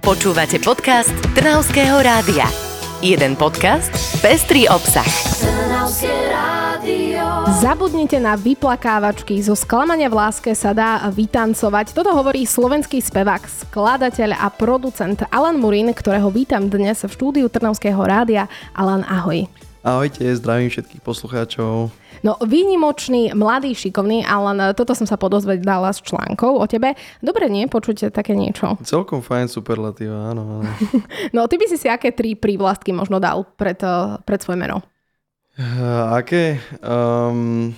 Počúvate podcast Trnavského rádia. Jeden podcast, pestrý obsah. Zabudnite na vyplakávačky, zo sklamania v láske sa dá vytancovať. Toto hovorí slovenský spevák, skladateľ a producent Alan Murin, ktorého vítam dnes v štúdiu Trnavského rádia. Alan, ahoj. Ahojte, zdravím všetkých poslucháčov. No, výnimočný, mladý, šikovný, ale toto som sa podozvedala z článkov o tebe. Dobre, nie? Počujete také niečo? Celkom fajn superlatíva, áno. áno. no, ty by si si aké tri prívlastky možno dal pred, eh, pred svoje meno? Uh, aké? Um,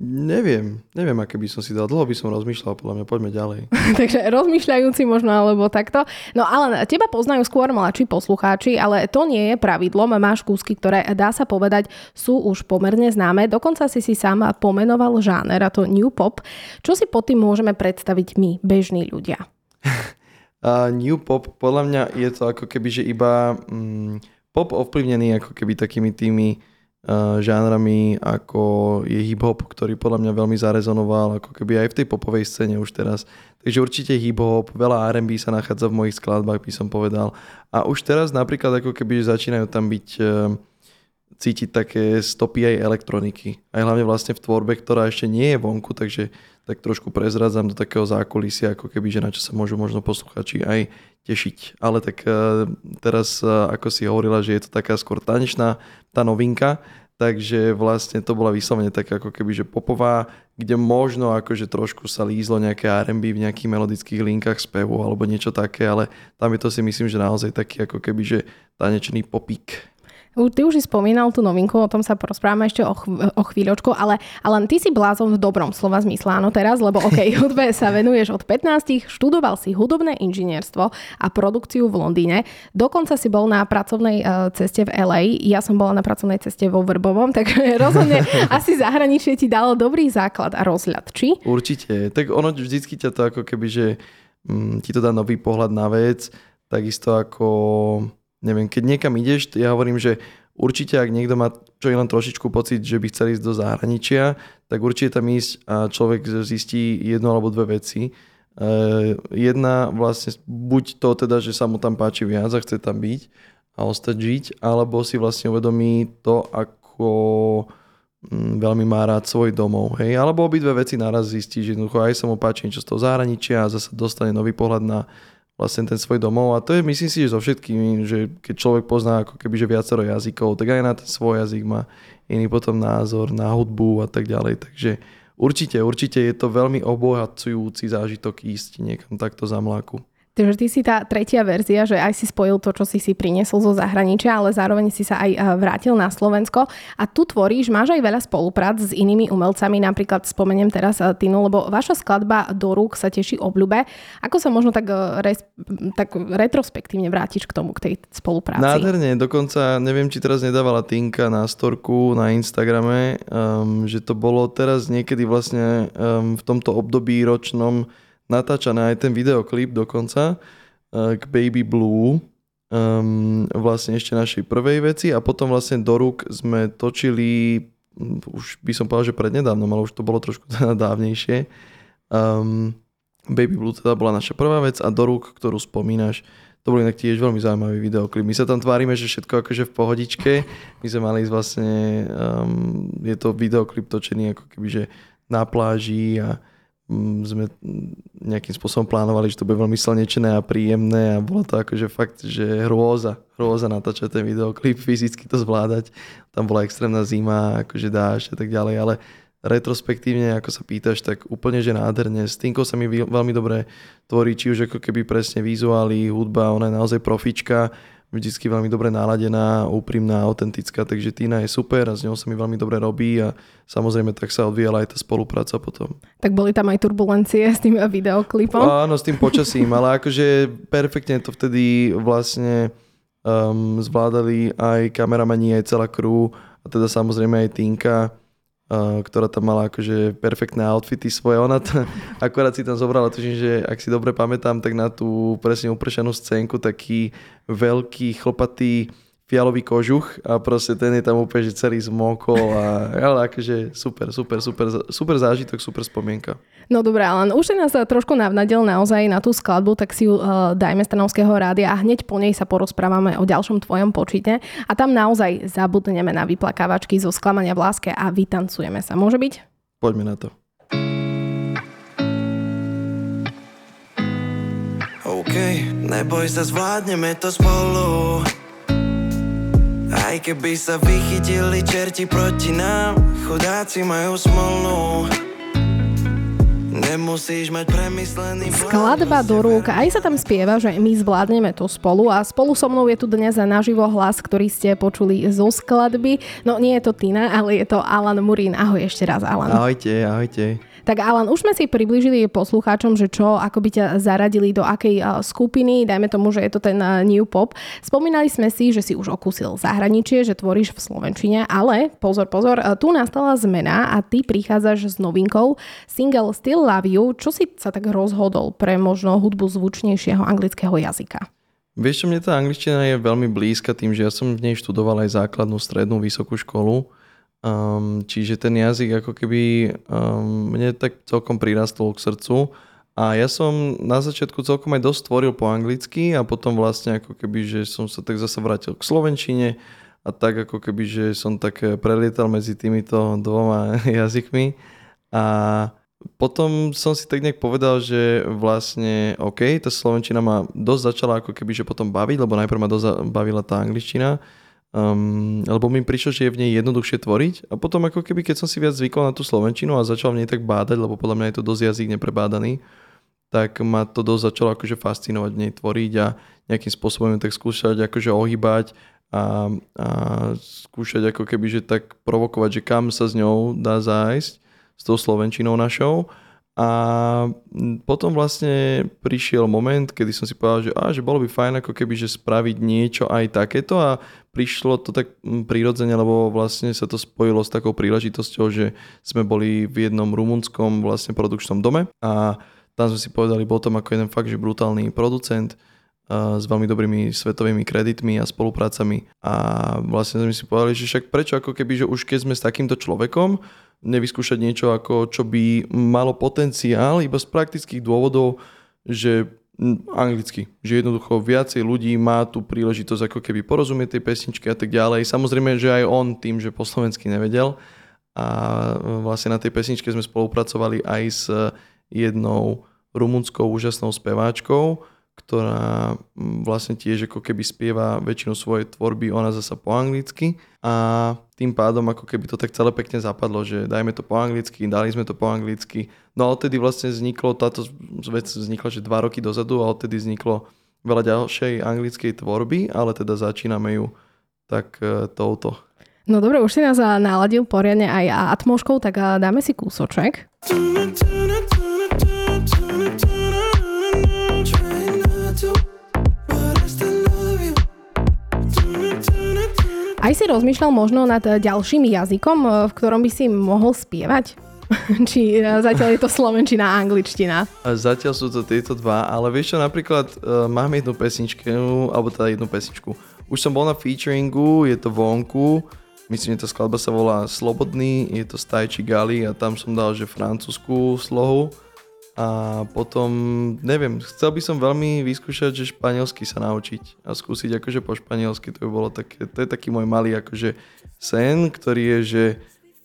Neviem, neviem, aké by som si dal. Dlho by som rozmýšľal, podľa mňa, poďme ďalej. Takže rozmýšľajúci možno, alebo takto. No ale teba poznajú skôr mladší poslucháči, ale to nie je pravidlom. Máš kúsky, ktoré, dá sa povedať, sú už pomerne známe. Dokonca si si sám pomenoval žáner, a to New Pop. Čo si pod tým môžeme predstaviť my, bežní ľudia? uh, new Pop, podľa mňa je to ako keby, že iba mm, pop ovplyvnený ako keby takými tými žánrami ako je hip-hop, ktorý podľa mňa veľmi zarezonoval ako keby aj v tej popovej scéne už teraz. Takže určite hip-hop, veľa R&B sa nachádza v mojich skladbách, by som povedal. A už teraz napríklad ako keby začínajú tam byť cítiť také stopy aj elektroniky. Aj hlavne vlastne v tvorbe, ktorá ešte nie je vonku, takže tak trošku prezradzam do takého zákulisia, ako keby, že na čo sa môžu možno posluchači aj tešiť. Ale tak uh, teraz, uh, ako si hovorila, že je to taká skôr tanečná tá novinka, takže vlastne to bola vyslovene taká ako keby, že popová, kde možno akože trošku sa lízlo nejaké R&B v nejakých melodických linkách spevu alebo niečo také, ale tam je to si myslím, že naozaj taký ako keby, že tanečný popík. Ty už si spomínal tú novinku, o tom sa porozprávame ešte o, chv- o chvíľočku, ale, ale ty si blázon v dobrom slova zmysle, áno teraz, lebo OK, hudbe sa venuješ od 15, študoval si hudobné inžinierstvo a produkciu v Londýne, dokonca si bol na pracovnej uh, ceste v LA, ja som bola na pracovnej ceste vo Vrbovom, tak rozhodne asi zahraničie ti dalo dobrý základ a rozhľad, či? Určite, tak ono vždycky ťa to ako keby, že mm, ti to dá nový pohľad na vec, takisto ako neviem, keď niekam ideš, ja hovorím, že určite ak niekto má čo je len trošičku pocit, že by chcel ísť do zahraničia, tak určite tam ísť a človek zistí jednu alebo dve veci. Uh, jedna vlastne, buď to teda, že sa mu tam páči viac a chce tam byť a ostať žiť, alebo si vlastne uvedomí to, ako mm, veľmi má rád svoj domov, hej, alebo obidve veci naraz zistí, že jednoducho aj sa mu páči niečo z toho zahraničia a zase dostane nový pohľad na, vlastne ten svoj domov a to je myslím si, že so všetkými, že keď človek pozná ako keby že viacero jazykov, tak aj na ten svoj jazyk má iný potom názor, na hudbu a tak ďalej, takže určite, určite je to veľmi obohacujúci zážitok ísť niekam takto za mláku. Takže ty si tá tretia verzia, že aj si spojil to, čo si si priniesol zo zahraničia, ale zároveň si sa aj eh, vrátil na Slovensko a tu tvoríš, máš aj veľa spoluprác s inými umelcami, napríklad spomeniem teraz eh, Tinu, lebo vaša skladba do rúk sa teší obľúbe. Ako sa možno tak, eh, res, tak retrospektívne vrátiš k tomu, k tej spolupráci? Nádherne, dokonca neviem, či teraz nedávala Tinka na storku na Instagrame, um, že to bolo teraz niekedy vlastne um, v tomto období ročnom natáčané aj ten videoklip dokonca uh, k Baby Blue, um, vlastne ešte našej prvej veci a potom vlastne do rúk sme točili, už by som povedal, že prednedávnom, ale už to bolo trošku teda dávnejšie. Um, Baby Blue teda bola naša prvá vec a do rúk, ktorú spomínaš, to bol inak tiež veľmi zaujímavý videoklip. My sa tam tvárime, že všetko akože v pohodičke. My sme mali vlastne, um, je to videoklip točený ako keby, že na pláži a sme nejakým spôsobom plánovali, že to bude veľmi slnečné a príjemné a bolo to akože fakt, že hrôza, hrôza natáčať ten videoklip, fyzicky to zvládať. Tam bola extrémna zima, akože dáš a tak ďalej, ale retrospektívne, ako sa pýtaš, tak úplne, že nádherne. S Tinkou sa mi veľmi dobre tvorí, či už ako keby presne vizuály, hudba, ona je naozaj profička, vždycky veľmi dobre naladená, úprimná, autentická, takže Tina je super a s ňou sa mi veľmi dobre robí a samozrejme tak sa odvíjala aj tá spolupráca potom. Tak boli tam aj turbulencie s tým videoklipom? Áno, s tým počasím, ale akože perfektne to vtedy vlastne um, zvládali aj kameramani, aj celá crew a teda samozrejme aj Tinka ktorá tam mala akože perfektné outfity svoje. Ona to, akorát si tam zobrala, tužím, že ak si dobre pamätám, tak na tú presne upršanú scénku taký veľký chlopatý fialový kožuch a proste ten je tam úplne, že celý zmokol a ale akože super, super, super, super zážitok, super spomienka. No dobré, ale už si nás trošku navnadil naozaj na tú skladbu, tak si ju uh, dajme Stanovského rádia a hneď po nej sa porozprávame o ďalšom tvojom počite a tam naozaj zabudneme na vyplakávačky zo sklamania v láske a vytancujeme sa. Môže byť? Poďme na to. OK, neboj sa, zvládneme to spolu. Aj keby sa vychytili čerti proti nám, chudáci majú smolnú. Nemusíš mať premyslený Skladba do rúk, aj sa tam spieva, že my zvládneme to spolu a spolu so mnou je tu dnes naživo hlas, ktorý ste počuli zo skladby. No nie je to Tina, ale je to Alan Murín. Ahoj ešte raz, Alan. Ahojte, ahojte. Tak Alan, už sme si približili poslucháčom, že čo, ako by ťa zaradili do akej skupiny, dajme tomu, že je to ten New Pop. Spomínali sme si, že si už okúsil zahraničie, že tvoríš v Slovenčine, ale pozor, pozor, tu nastala zmena a ty prichádzaš s novinkou single Still Love You. Čo si sa tak rozhodol pre možno hudbu zvučnejšieho anglického jazyka? Vieš čo, mne tá angličtina je veľmi blízka tým, že ja som v nej študoval aj základnú, strednú, vysokú školu Um, čiže ten jazyk ako keby um, mne tak celkom prirastol k srdcu. A ja som na začiatku celkom aj dosť tvoril po anglicky a potom vlastne ako keby, že som sa tak zase vrátil k slovenčine a tak ako keby, že som tak prelietal medzi týmito dvoma jazykmi. A potom som si tak nejak povedal, že vlastne OK, tá slovenčina ma dosť začala ako keby, že potom baviť, lebo najprv ma dosť bavila tá angličtina Um, lebo mi prišlo, že je v nej jednoduchšie tvoriť. A potom ako keby, keď som si viac zvykol na tú slovenčinu a začal v nej tak bádať, lebo podľa mňa je to dosť jazyk neprebádaný, tak ma to dosť začalo akože fascinovať v nej tvoriť a nejakým spôsobom tak skúšať akože ohýbať a, a skúšať ako keby, že tak provokovať, že kam sa s ňou dá zájsť s tou slovenčinou našou a potom vlastne prišiel moment, kedy som si povedal, že, á, že bolo by fajn ako keby, že spraviť niečo aj takéto a prišlo to tak prirodzene, lebo vlastne sa to spojilo s takou príležitosťou, že sme boli v jednom rumunskom vlastne produkčnom dome a tam sme si povedali potom ako jeden fakt, že brutálny producent s veľmi dobrými svetovými kreditmi a spoluprácami. A vlastne sme si povedali, že však prečo ako keby, že už keď sme s takýmto človekom, nevyskúšať niečo, ako čo by malo potenciál iba z praktických dôvodov, že anglicky, že jednoducho viacej ľudí má tú príležitosť ako keby porozumieť tej pesničky a tak ďalej. Samozrejme, že aj on tým, že po slovensky nevedel. A vlastne na tej pesničke sme spolupracovali aj s jednou rumunskou úžasnou speváčkou, ktorá mm, vlastne tiež ako keby spieva väčšinu svojej tvorby, ona zasa po anglicky a tým pádom ako keby to tak celé pekne zapadlo, že dajme to po anglicky, dali sme to po anglicky. No a odtedy vlastne vzniklo, táto vec vznikla, že dva roky dozadu a odtedy vzniklo veľa ďalšej anglickej tvorby, ale teda začíname ju tak e, touto. No dobre, už si nás naladil poriadne aj atmoškou, tak dáme si kúsoček. Aj si rozmýšľal možno nad ďalším jazykom, eh, v ktorom by si mohol spievať? Či eh, zatiaľ je to slovenčina a angličtina? Zatiaľ sú to tieto dva, ale vieš čo, napríklad uh, mám jednu pesničku, alebo teda jednu pesničku. Už som bol na featuringu, je to vonku, myslím, že tá skladba sa volá Slobodný, je to Stajči Gali a tam som dal, že francúzskú slohu a potom, neviem, chcel by som veľmi vyskúšať, že španielsky sa naučiť a skúsiť akože po španielsky, to by bolo také, to je taký môj malý akože sen, ktorý je, že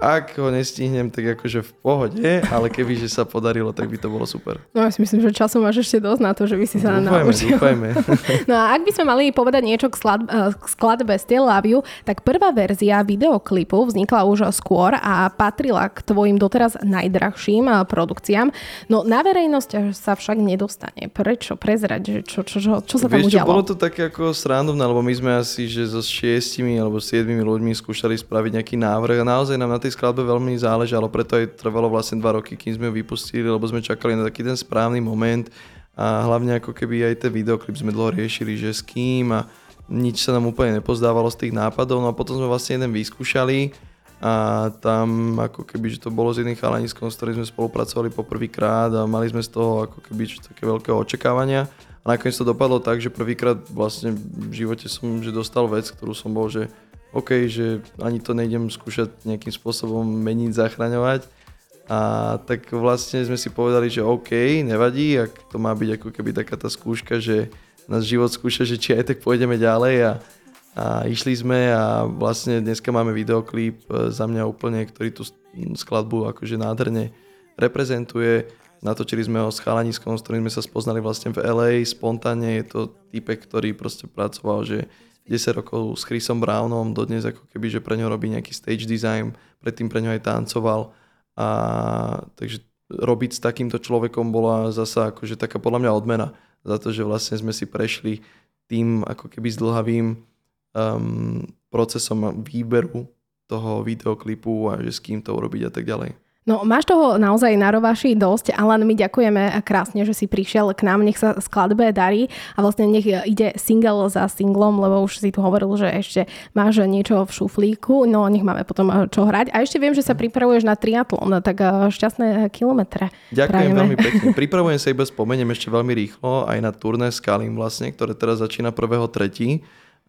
ak ho nestihnem, tak akože v pohode, ale keby že sa podarilo, tak by to bolo super. No ja si myslím, že času máš ešte dosť na to, že by si sa dúfajme, naučil. Dúfajme. No a ak by sme mali povedať niečo k, slad, eh, k skladbe Still Love You, tak prvá verzia videoklipu vznikla už skôr a patrila k tvojim doteraz najdrahším eh, produkciám. No na verejnosť sa však nedostane. Prečo? Prezrať, čo, čo, čo, čo sa tam Vieš, udialo? bolo to také ako srandovné, lebo my sme asi, že so šiestimi alebo siedmimi ľuďmi skúšali spraviť nejaký návrh a naozaj nám na tej skladbe veľmi záležalo, preto aj trvalo vlastne dva roky, kým sme ju vypustili, lebo sme čakali na taký ten správny moment a hlavne ako keby aj ten videoklip sme dlho riešili, že s kým a nič sa nám úplne nepozdávalo z tých nápadov, no a potom sme vlastne jeden vyskúšali a tam ako keby, že to bolo s jedným chalaniskom, s ktorým sme spolupracovali poprvýkrát a mali sme z toho ako keby také veľké očakávania. A nakoniec to dopadlo tak, že prvýkrát vlastne v živote som že dostal vec, ktorú som bol, že OK, že ani to nejdem skúšať nejakým spôsobom meniť, zachraňovať. A tak vlastne sme si povedali, že OK, nevadí, ak to má byť ako keby taká tá skúška, že nás život skúša, že či aj tak pôjdeme ďalej a, a išli sme a vlastne dneska máme videoklip e, za mňa úplne, ktorý tú skladbu akože nádherne reprezentuje. Natočili sme ho s chalaniskom, s ktorým sme sa spoznali vlastne v LA, spontánne je to typek, ktorý proste pracoval, že 10 rokov s Chrisom Brownom, dodnes ako keby, že pre ňo robí nejaký stage design, predtým pre ňo aj tancoval. A takže robiť s takýmto človekom bola zasa akože taká podľa mňa odmena za to, že vlastne sme si prešli tým ako keby zdlhavým um, procesom výberu toho videoklipu a že s kým to urobiť a tak ďalej. No máš toho naozaj na rovaši dosť, ale my ďakujeme krásne, že si prišiel k nám, nech sa skladbe darí a vlastne nech ide single za singlom, lebo už si tu hovoril, že ešte máš niečo v šuflíku, no nech máme potom eh, čo hrať. A ešte viem, že sa pripravuješ na triatlon, tak eh, šťastné kilometre. Ďakujem prajeme. veľmi pekne. Pripravujem sa iba spomeniem ešte veľmi rýchlo aj na turné Skalim vlastne, ktoré teraz začína 1.3.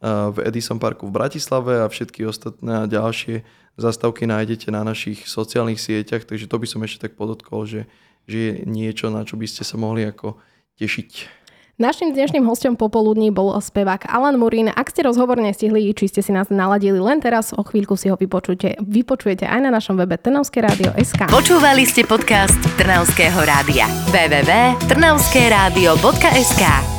V Edison Parku v Bratislave a všetky ostatné a ďalšie zastavky nájdete na našich sociálnych sieťach, takže to by som ešte tak podotkol, že, že je niečo, na čo by ste sa mohli ako tešiť. Našim dnešným hostom popoludní bol spevák Alan Murín. Ak ste rozhovor nestihli, či ste si nás naladili len teraz, o chvíľku si ho vypočujete, vypočujete aj na našom webe Trnavské rádio SK. Počúvali ste podcast Trnavského rádia www.trnavskeradio.sk